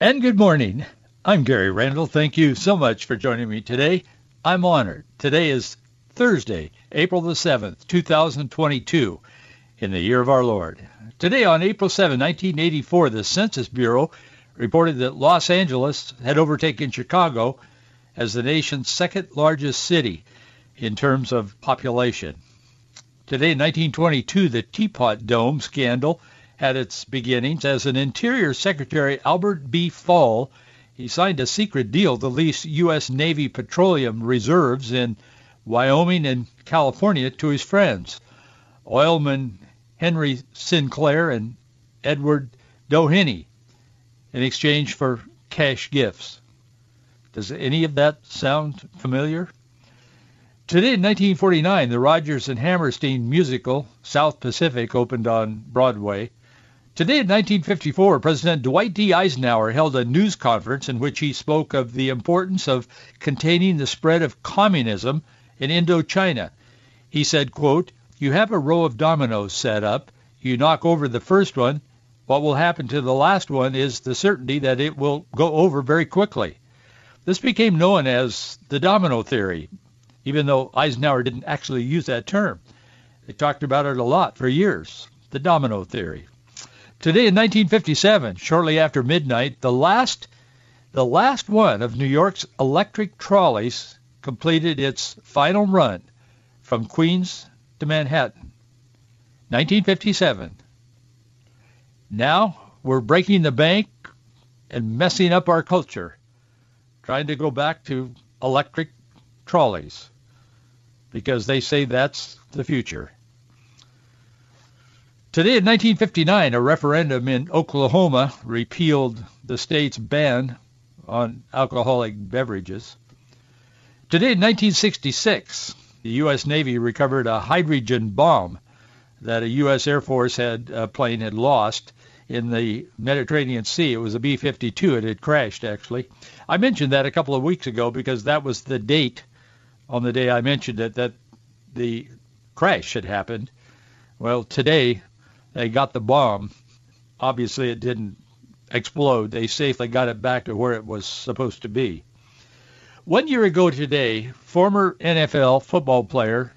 And good morning. I'm Gary Randall. Thank you so much for joining me today. I'm honored. Today is Thursday, April the 7th, 2022, in the year of our Lord. Today on April 7, 1984, the Census Bureau reported that Los Angeles had overtaken Chicago as the nation's second largest city in terms of population. Today in 1922, the Teapot Dome scandal had its beginnings as an Interior Secretary Albert B. Fall he signed a secret deal to lease U.S. Navy petroleum reserves in Wyoming and California to his friends, oilman Henry Sinclair and Edward Doheny, in exchange for cash gifts. Does any of that sound familiar? Today in 1949, the Rodgers and Hammerstein musical South Pacific opened on Broadway. Today in 1954, President Dwight D. Eisenhower held a news conference in which he spoke of the importance of containing the spread of communism in Indochina. He said, quote, you have a row of dominoes set up. You knock over the first one. What will happen to the last one is the certainty that it will go over very quickly. This became known as the domino theory, even though Eisenhower didn't actually use that term. They talked about it a lot for years, the domino theory. Today in 1957, shortly after midnight, the last the last one of New York's electric trolleys completed its final run from Queens to Manhattan. 1957. Now we're breaking the bank and messing up our culture, trying to go back to electric trolleys because they say that's the future. Today in 1959, a referendum in Oklahoma repealed the state's ban on alcoholic beverages. Today in 1966, the U.S. Navy recovered a hydrogen bomb that a U.S. Air Force had a plane had lost in the Mediterranean Sea. It was a B-52. It had crashed, actually. I mentioned that a couple of weeks ago because that was the date on the day I mentioned it that the crash had happened. Well, today they got the bomb. Obviously, it didn't explode. They safely got it back to where it was supposed to be. One year ago today, former NFL football player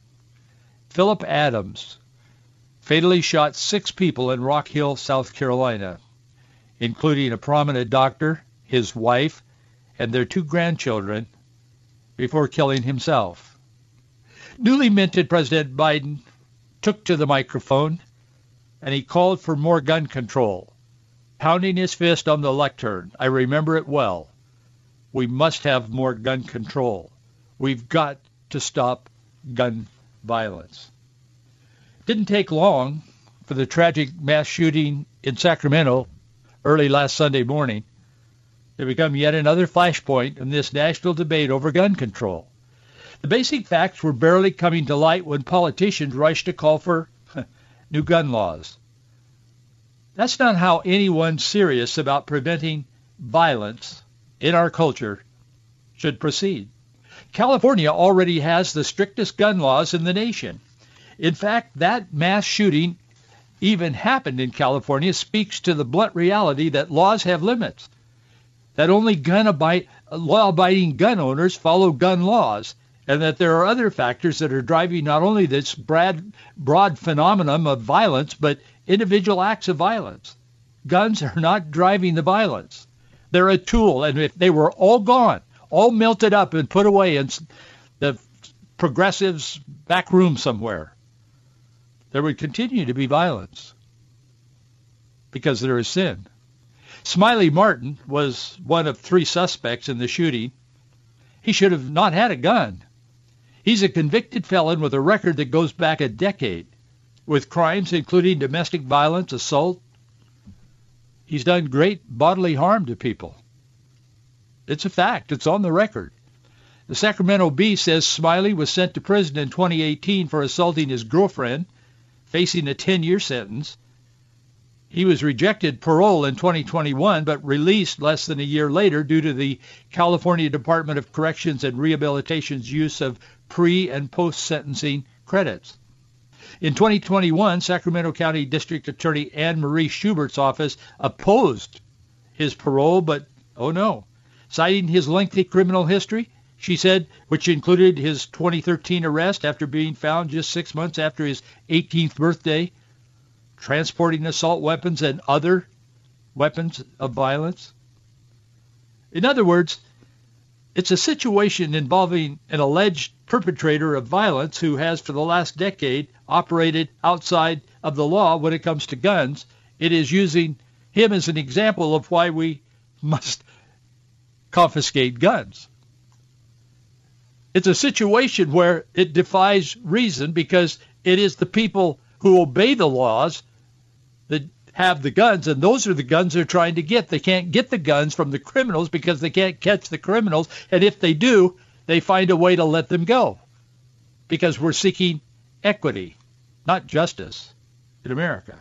Philip Adams fatally shot six people in Rock Hill, South Carolina, including a prominent doctor, his wife, and their two grandchildren, before killing himself. Newly minted President Biden took to the microphone and he called for more gun control, pounding his fist on the lectern. I remember it well. We must have more gun control. We've got to stop gun violence. Didn't take long for the tragic mass shooting in Sacramento early last Sunday morning to become yet another flashpoint in this national debate over gun control. The basic facts were barely coming to light when politicians rushed to call for new gun laws. That's not how anyone serious about preventing violence in our culture should proceed. California already has the strictest gun laws in the nation. In fact, that mass shooting even happened in California speaks to the blunt reality that laws have limits, that only gun abide, law-abiding gun owners follow gun laws, and that there are other factors that are driving not only this broad, broad phenomenon of violence, but individual acts of violence. Guns are not driving the violence. They're a tool, and if they were all gone, all melted up and put away in the progressives' back room somewhere, there would continue to be violence because there is sin. Smiley Martin was one of three suspects in the shooting. He should have not had a gun. He's a convicted felon with a record that goes back a decade, with crimes including domestic violence, assault. He's done great bodily harm to people. It's a fact. It's on the record. The Sacramento Bee says Smiley was sent to prison in 2018 for assaulting his girlfriend, facing a 10-year sentence. He was rejected parole in 2021, but released less than a year later due to the California Department of Corrections and Rehabilitation's use of pre- and post-sentencing credits. In 2021, Sacramento County District Attorney Anne Marie Schubert's office opposed his parole, but oh no. Citing his lengthy criminal history, she said, which included his 2013 arrest after being found just six months after his 18th birthday, transporting assault weapons and other weapons of violence. In other words, it's a situation involving an alleged perpetrator of violence who has for the last decade operated outside of the law when it comes to guns. It is using him as an example of why we must confiscate guns. It's a situation where it defies reason because it is the people who obey the laws that have the guns, and those are the guns they're trying to get. They can't get the guns from the criminals because they can't catch the criminals, and if they do, they find a way to let them go because we're seeking equity, not justice in America.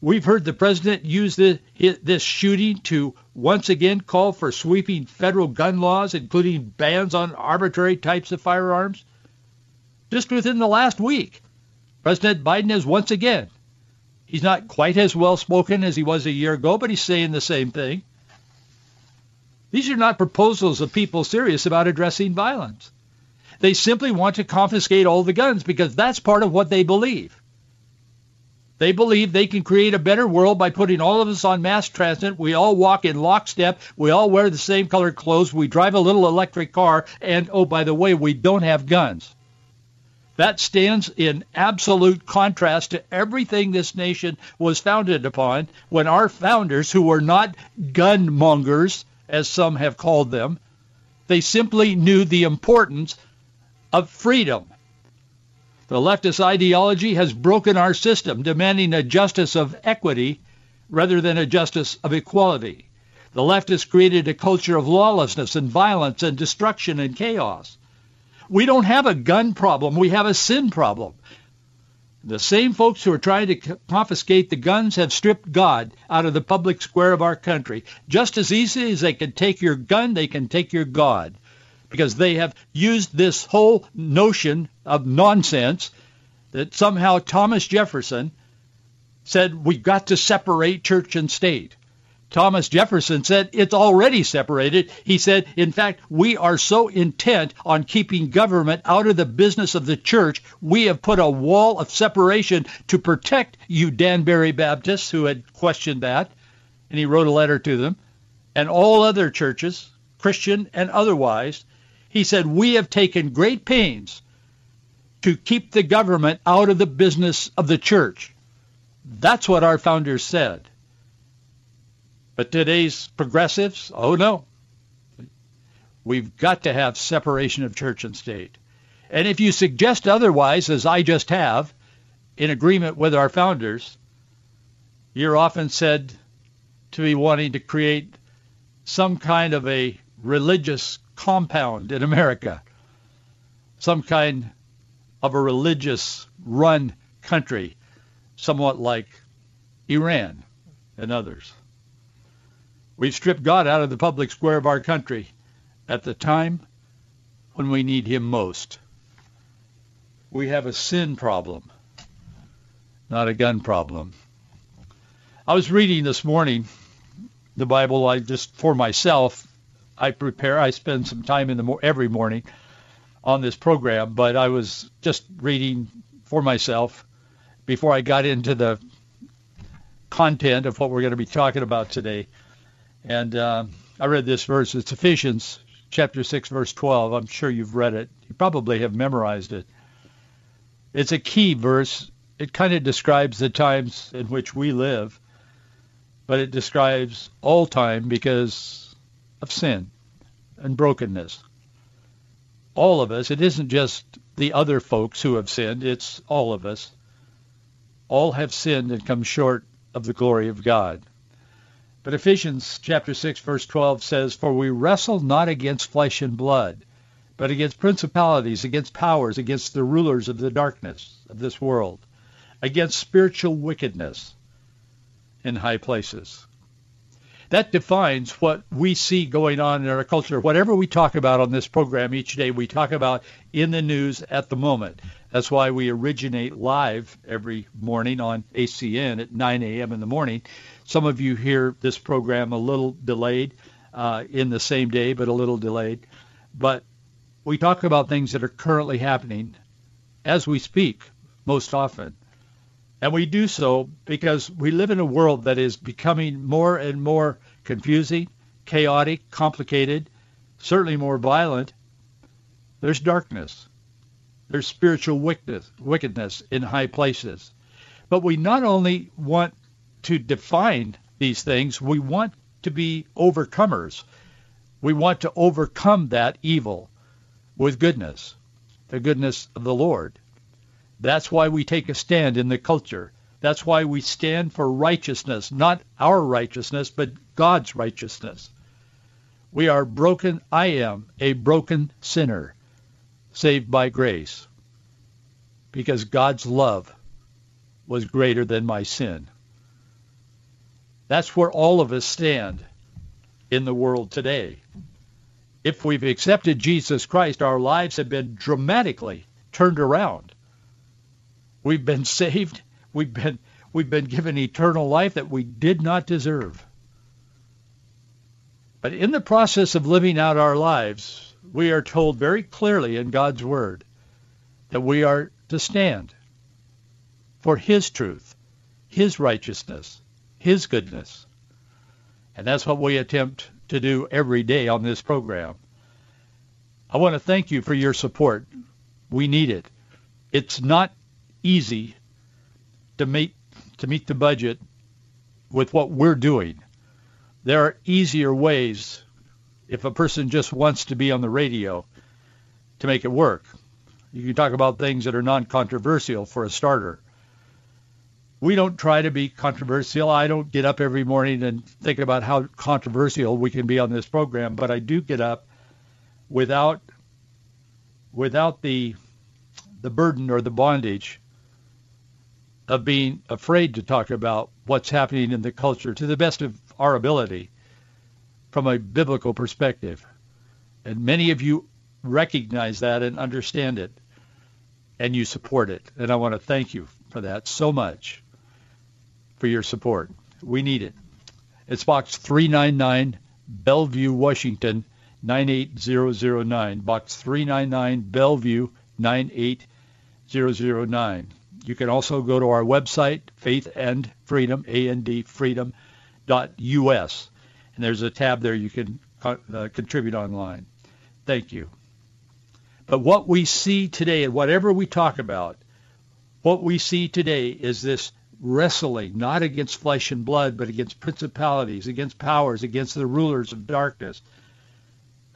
We've heard the president use this, shooting to once again call for sweeping federal gun laws, including bans on arbitrary types of firearms. Just within the last week, President Biden has once again, he's not quite as well spoken as he was a year ago, but he's saying the same thing. These are not proposals of people serious about addressing violence. They simply want to confiscate all the guns because that's part of what they believe. They believe they can create a better world by putting all of us on mass transit. We all walk in lockstep. We all wear the same colored clothes. We drive a little electric car. And, oh, by the way, we don't have guns. That stands in absolute contrast to everything this nation was founded upon when our founders, who were not gun mongers, as some have called them, they simply knew the importance of freedom the leftist ideology has broken our system, demanding a justice of equity rather than a justice of equality. The leftists created a culture of lawlessness and violence and destruction and chaos. We don't have a gun problem. We have a sin problem. The same folks who are trying to confiscate the guns have stripped God out of the public square of our country. Just as easy as they can take your gun, they can take your God because they have used this whole notion of nonsense that somehow Thomas Jefferson said we've got to separate church and state. Thomas Jefferson said it's already separated. He said, in fact, we are so intent on keeping government out of the business of the church, we have put a wall of separation to protect you Danbury Baptists who had questioned that. And he wrote a letter to them. And all other churches, Christian and otherwise, he said, we have taken great pains to keep the government out of the business of the church. That's what our founders said. But today's progressives, oh no. We've got to have separation of church and state. And if you suggest otherwise, as I just have, in agreement with our founders, you're often said to be wanting to create some kind of a religious compound in America, some kind of a religious run country, somewhat like Iran and others. We've stripped God out of the public square of our country at the time when we need him most. We have a sin problem, not a gun problem. I was reading this morning the Bible I just for myself I prepare. I spend some time in the every morning on this program, but I was just reading for myself before I got into the content of what we're going to be talking about today. And uh, I read this verse. It's Ephesians chapter 6, verse 12. I'm sure you've read it. You probably have memorized it. It's a key verse. It kind of describes the times in which we live, but it describes all time because of sin and brokenness. All of us. It isn't just the other folks who have sinned. It's all of us. All have sinned and come short of the glory of God. But Ephesians chapter 6 verse 12 says, For we wrestle not against flesh and blood, but against principalities, against powers, against the rulers of the darkness of this world, against spiritual wickedness in high places. That defines what we see going on in our culture. Whatever we talk about on this program each day, we talk about in the news at the moment. That's why we originate live every morning on ACN at 9 a.m. in the morning. Some of you hear this program a little delayed uh, in the same day, but a little delayed. But we talk about things that are currently happening as we speak most often. And we do so because we live in a world that is becoming more and more confusing, chaotic, complicated, certainly more violent. There's darkness. There's spiritual wickedness, wickedness in high places. But we not only want to define these things, we want to be overcomers. We want to overcome that evil with goodness, the goodness of the Lord. That's why we take a stand in the culture. That's why we stand for righteousness, not our righteousness, but God's righteousness. We are broken. I am a broken sinner saved by grace because God's love was greater than my sin. That's where all of us stand in the world today. If we've accepted Jesus Christ, our lives have been dramatically turned around. We've been saved. We've been we've been given eternal life that we did not deserve. But in the process of living out our lives, we are told very clearly in God's word that we are to stand for his truth, his righteousness, his goodness. And that's what we attempt to do every day on this program. I want to thank you for your support. We need it. It's not easy to meet to meet the budget with what we're doing. There are easier ways if a person just wants to be on the radio to make it work. You can talk about things that are non-controversial for a starter. We don't try to be controversial. I don't get up every morning and think about how controversial we can be on this program, but I do get up without without the the burden or the bondage of being afraid to talk about what's happening in the culture to the best of our ability from a biblical perspective. And many of you recognize that and understand it, and you support it. And I want to thank you for that so much, for your support. We need it. It's Box 399, Bellevue, Washington, 98009. Box 399, Bellevue, 98009. You can also go to our website, Faith and Freedom, A-N-D, freedom.us. And there's a tab there you can uh, contribute online. Thank you. But what we see today, and whatever we talk about, what we see today is this wrestling, not against flesh and blood, but against principalities, against powers, against the rulers of darkness,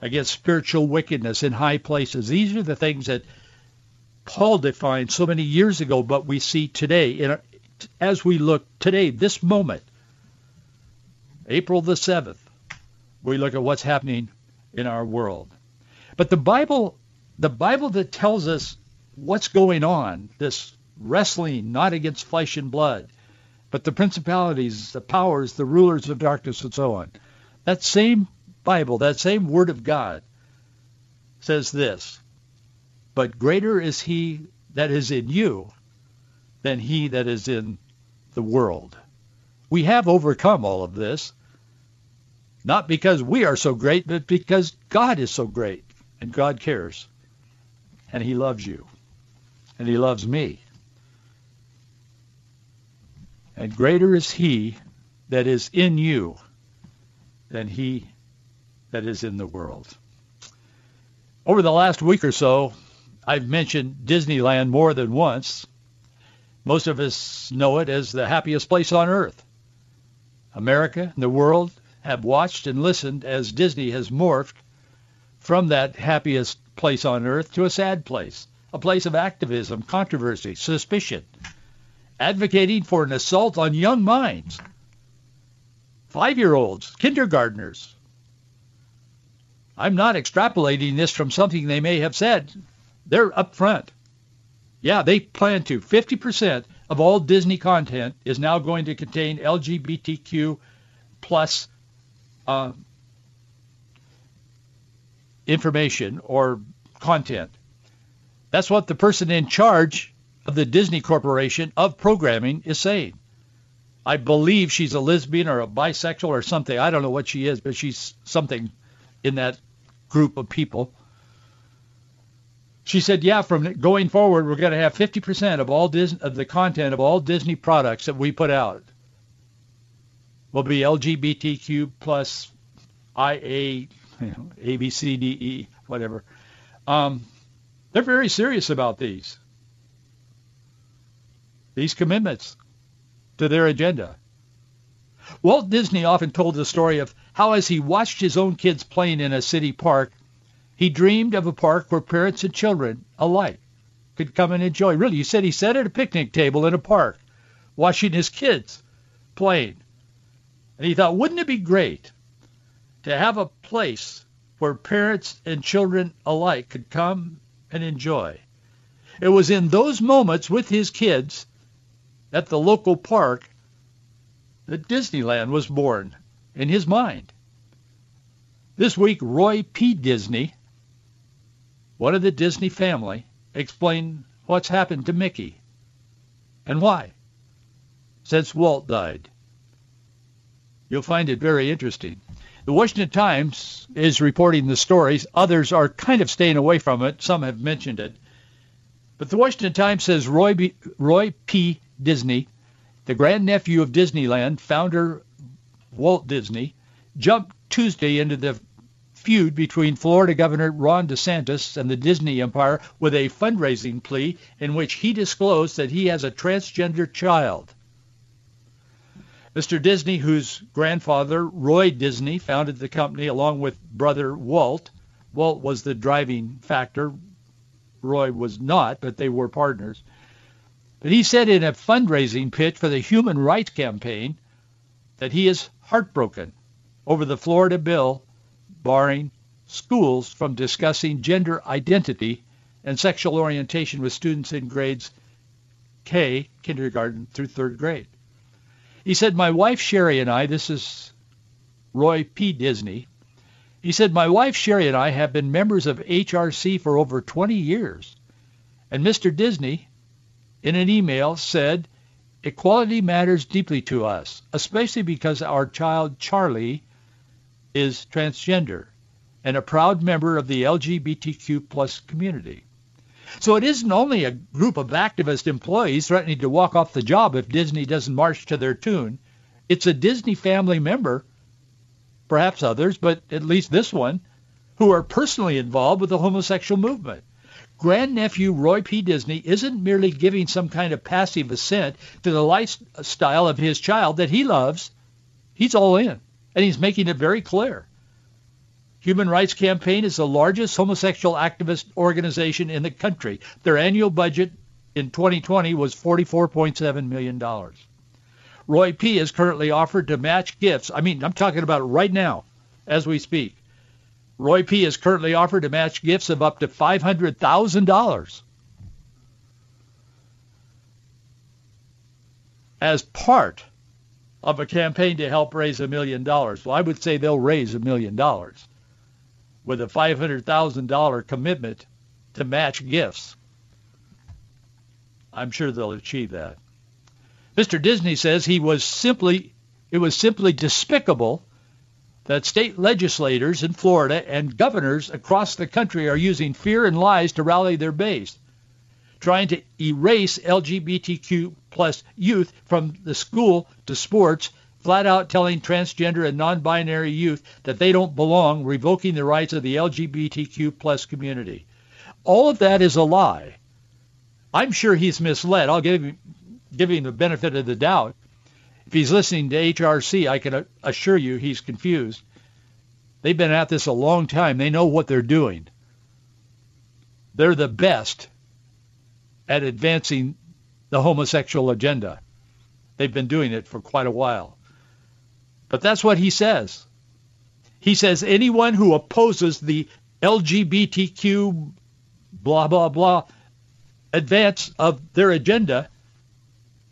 against spiritual wickedness in high places. These are the things that Paul defined so many years ago, but we see today, in, as we look today, this moment, April the 7th, we look at what's happening in our world. But the Bible, the Bible that tells us what's going on, this wrestling not against flesh and blood, but the principalities, the powers, the rulers of darkness, and so on. That same Bible, that same Word of God says this, but greater is he that is in you than he that is in the world. We have overcome all of this, not because we are so great, but because God is so great and God cares and he loves you and he loves me. And greater is he that is in you than he that is in the world. Over the last week or so, I've mentioned Disneyland more than once. Most of us know it as the happiest place on earth. America and the world have watched and listened as Disney has morphed from that happiest place on earth to a sad place, a place of activism, controversy, suspicion, advocating for an assault on young minds. five-year-olds, kindergartners. I'm not extrapolating this from something they may have said. They're upfront. Yeah, they plan to. 50% of all Disney content is now going to contain LGBTQ plus uh, information or content. That's what the person in charge of the Disney Corporation of programming is saying. I believe she's a lesbian or a bisexual or something. I don't know what she is, but she's something in that group of people. She said, yeah, from going forward, we're going to have 50% of all Disney, of the content of all Disney products that we put out will be LGBTQ plus IA, you know, A, B, C, D, E, whatever. Um, they're very serious about these, these commitments to their agenda. Walt Disney often told the story of how as he watched his own kids playing in a city park, he dreamed of a park where parents and children alike could come and enjoy. Really, he said he sat at a picnic table in a park watching his kids playing. And he thought, wouldn't it be great to have a place where parents and children alike could come and enjoy? It was in those moments with his kids at the local park that Disneyland was born in his mind. This week, Roy P. Disney one of the Disney family, explained what's happened to Mickey and why since Walt died. You'll find it very interesting. The Washington Times is reporting the stories. Others are kind of staying away from it. Some have mentioned it. But the Washington Times says Roy, B, Roy P. Disney, the grandnephew of Disneyland, founder Walt Disney, jumped Tuesday into the feud between Florida Governor Ron DeSantis and the Disney empire with a fundraising plea in which he disclosed that he has a transgender child. Mr. Disney, whose grandfather, Roy Disney, founded the company along with brother Walt. Walt was the driving factor. Roy was not, but they were partners. But he said in a fundraising pitch for the Human Rights Campaign that he is heartbroken over the Florida bill barring schools from discussing gender identity and sexual orientation with students in grades K, kindergarten through third grade. He said, my wife Sherry and I, this is Roy P. Disney, he said, my wife Sherry and I have been members of HRC for over 20 years. And Mr. Disney, in an email, said, equality matters deeply to us, especially because our child Charlie is transgender and a proud member of the LGBTQ plus community. So it isn't only a group of activist employees threatening to walk off the job if Disney doesn't march to their tune. It's a Disney family member, perhaps others, but at least this one, who are personally involved with the homosexual movement. Grandnephew Roy P. Disney isn't merely giving some kind of passive assent to the lifestyle of his child that he loves. He's all in. And he's making it very clear. Human Rights Campaign is the largest homosexual activist organization in the country. Their annual budget in 2020 was $44.7 million. Roy P. is currently offered to match gifts. I mean, I'm talking about right now as we speak. Roy P. is currently offered to match gifts of up to $500,000 as part of a campaign to help raise a million dollars. Well, I would say they'll raise a million dollars with a $500,000 commitment to match gifts. I'm sure they'll achieve that. Mr. Disney says he was simply it was simply despicable that state legislators in Florida and governors across the country are using fear and lies to rally their base trying to erase LGBTQ plus youth from the school to sports, flat out telling transgender and non-binary youth that they don't belong, revoking the rights of the LGBTQ plus community. All of that is a lie. I'm sure he's misled. I'll give give him the benefit of the doubt. If he's listening to HRC, I can assure you he's confused. They've been at this a long time. They know what they're doing. They're the best at advancing the homosexual agenda. They've been doing it for quite a while. But that's what he says. He says anyone who opposes the LGBTQ blah, blah, blah advance of their agenda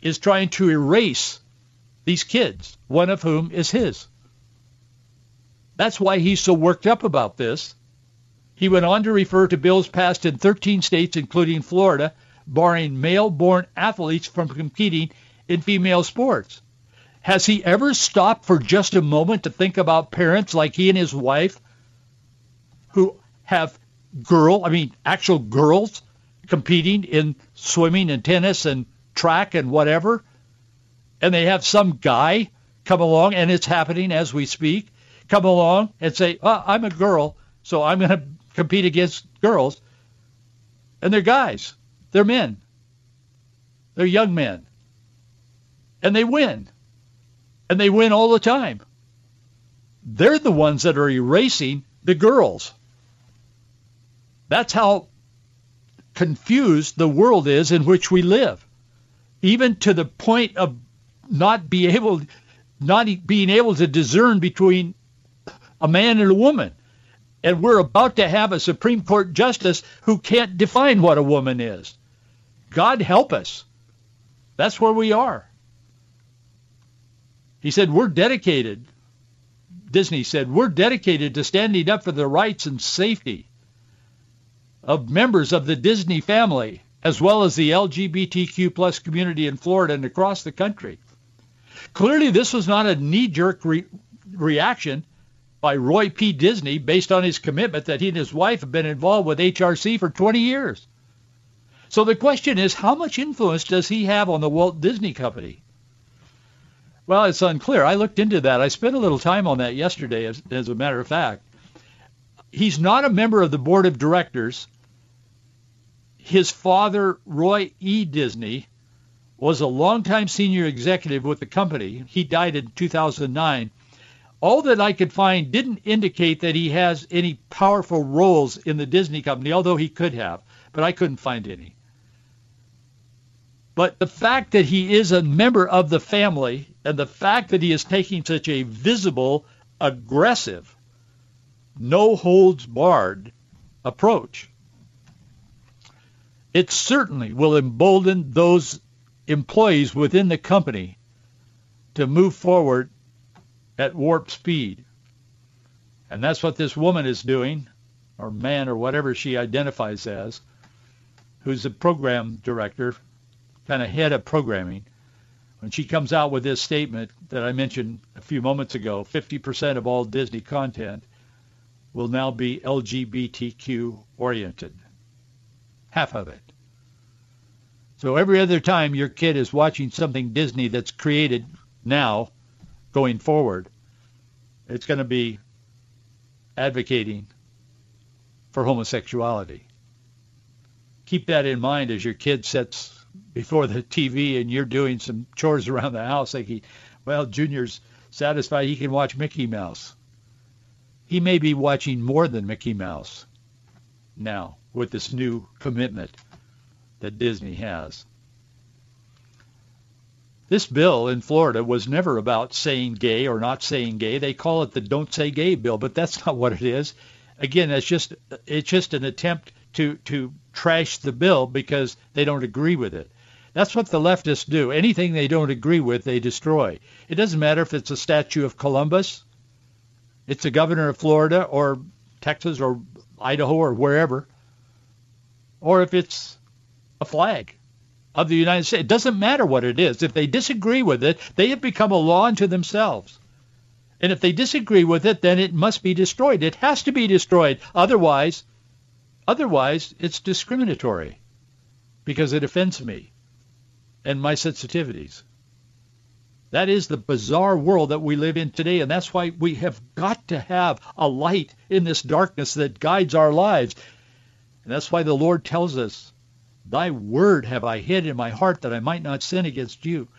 is trying to erase these kids, one of whom is his. That's why he's so worked up about this. He went on to refer to bills passed in 13 states, including Florida, barring male-born athletes from competing in female sports. Has he ever stopped for just a moment to think about parents like he and his wife who have girl, I mean actual girls competing in swimming and tennis and track and whatever, and they have some guy come along, and it's happening as we speak, come along and say, oh, I'm a girl, so I'm going to compete against girls. And they're guys. They're men. They're young men. And they win. And they win all the time. They're the ones that are erasing the girls. That's how confused the world is in which we live. Even to the point of not be able not being able to discern between a man and a woman. And we're about to have a Supreme Court justice who can't define what a woman is. God help us. That's where we are. He said, we're dedicated, Disney said, we're dedicated to standing up for the rights and safety of members of the Disney family, as well as the LGBTQ plus community in Florida and across the country. Clearly, this was not a knee-jerk re- reaction by Roy P. Disney based on his commitment that he and his wife have been involved with HRC for 20 years. So the question is, how much influence does he have on the Walt Disney Company? Well, it's unclear. I looked into that. I spent a little time on that yesterday, as, as a matter of fact. He's not a member of the board of directors. His father, Roy E. Disney, was a longtime senior executive with the company. He died in 2009 all that I could find didn't indicate that he has any powerful roles in the Disney company, although he could have, but I couldn't find any. But the fact that he is a member of the family and the fact that he is taking such a visible, aggressive, no holds barred approach, it certainly will embolden those employees within the company to move forward at warp speed. And that's what this woman is doing, or man, or whatever she identifies as, who's the program director, kind of head of programming. When she comes out with this statement that I mentioned a few moments ago, 50% of all Disney content will now be LGBTQ oriented. Half of it. So every other time your kid is watching something Disney that's created now going forward, it's going to be advocating for homosexuality. Keep that in mind as your kid sits before the TV and you're doing some chores around the house thinking, well, Junior's satisfied he can watch Mickey Mouse. He may be watching more than Mickey Mouse now with this new commitment that Disney has. This bill in Florida was never about saying gay or not saying gay. They call it the "Don't Say Gay" bill, but that's not what it is. Again, it's just it's just an attempt to to trash the bill because they don't agree with it. That's what the leftists do. Anything they don't agree with, they destroy. It doesn't matter if it's a statue of Columbus, it's a governor of Florida or Texas or Idaho or wherever, or if it's a flag of the United States. It doesn't matter what it is. If they disagree with it, they have become a law unto themselves. And if they disagree with it, then it must be destroyed. It has to be destroyed. Otherwise, otherwise it's discriminatory because it offends me and my sensitivities. That is the bizarre world that we live in today, and that's why we have got to have a light in this darkness that guides our lives. And that's why the Lord tells us Thy word have I hid in my heart that I might not sin against you.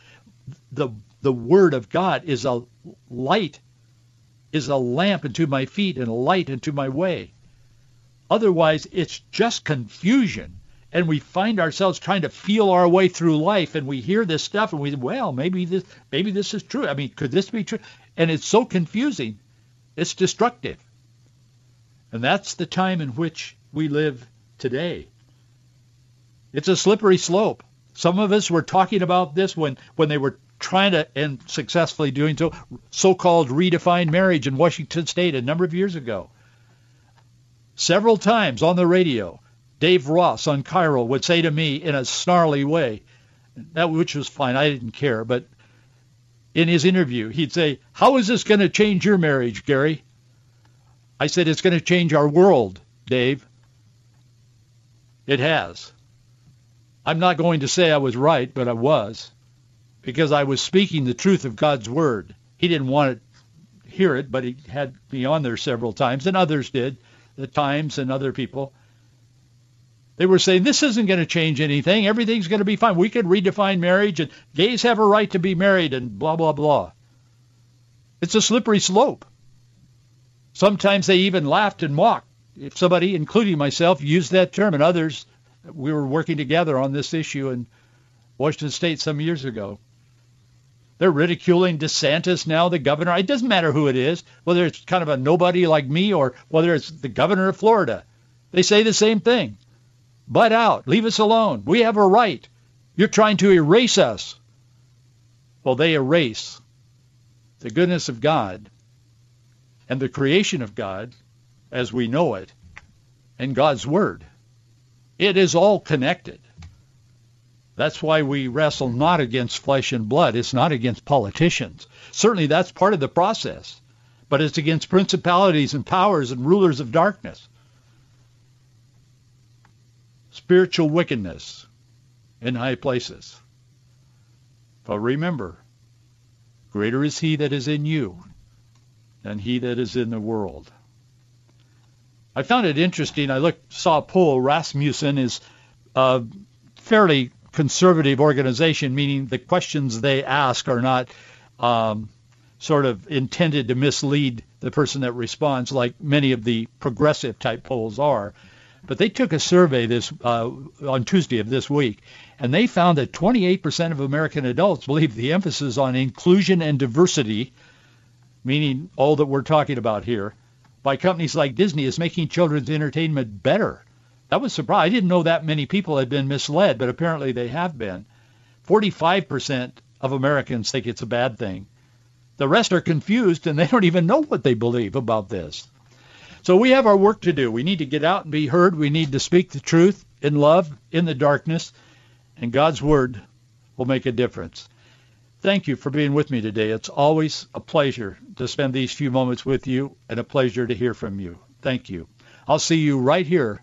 The, the word of God is a light, is a lamp unto my feet and a light unto my way. Otherwise, it's just confusion. And we find ourselves trying to feel our way through life and we hear this stuff and we, well, maybe this, maybe this is true. I mean, could this be true? And it's so confusing, it's destructive. And that's the time in which we live today. It's a slippery slope. Some of us were talking about this when, when they were trying to, and successfully doing so, so-called redefined marriage in Washington State a number of years ago. Several times on the radio, Dave Ross on KIRO would say to me in a snarly way, that which was fine, I didn't care, but in his interview, he'd say, how is this going to change your marriage, Gary? I said, it's going to change our world, Dave. It has. I'm not going to say I was right, but I was, because I was speaking the truth of God's word. He didn't want to hear it, but he had me on there several times, and others did, the Times and other people. They were saying this isn't going to change anything. Everything's going to be fine. We could redefine marriage, and gays have a right to be married, and blah blah blah. It's a slippery slope. Sometimes they even laughed and mocked if somebody, including myself, used that term, and others we were working together on this issue in Washington State some years ago. They're ridiculing DeSantis now, the governor. It doesn't matter who it is, whether it's kind of a nobody like me or whether it's the governor of Florida. They say the same thing. Butt out. Leave us alone. We have a right. You're trying to erase us. Well, they erase the goodness of God and the creation of God as we know it and God's Word. It is all connected. That's why we wrestle not against flesh and blood. It's not against politicians. Certainly that's part of the process. But it's against principalities and powers and rulers of darkness. Spiritual wickedness in high places. But remember, greater is he that is in you than he that is in the world. I found it interesting. I looked, saw poll. Rasmussen is a fairly conservative organization, meaning the questions they ask are not um, sort of intended to mislead the person that responds, like many of the progressive type polls are. But they took a survey this uh, on Tuesday of this week, and they found that 28% of American adults believe the emphasis on inclusion and diversity, meaning all that we're talking about here, by companies like Disney is making children's entertainment better. That was surprising. I didn't know that many people had been misled, but apparently they have been. 45% of Americans think it's a bad thing. The rest are confused and they don't even know what they believe about this. So we have our work to do. We need to get out and be heard. We need to speak the truth in love, in the darkness, and God's word will make a difference. Thank you for being with me today. It's always a pleasure to spend these few moments with you and a pleasure to hear from you. Thank you. I'll see you right here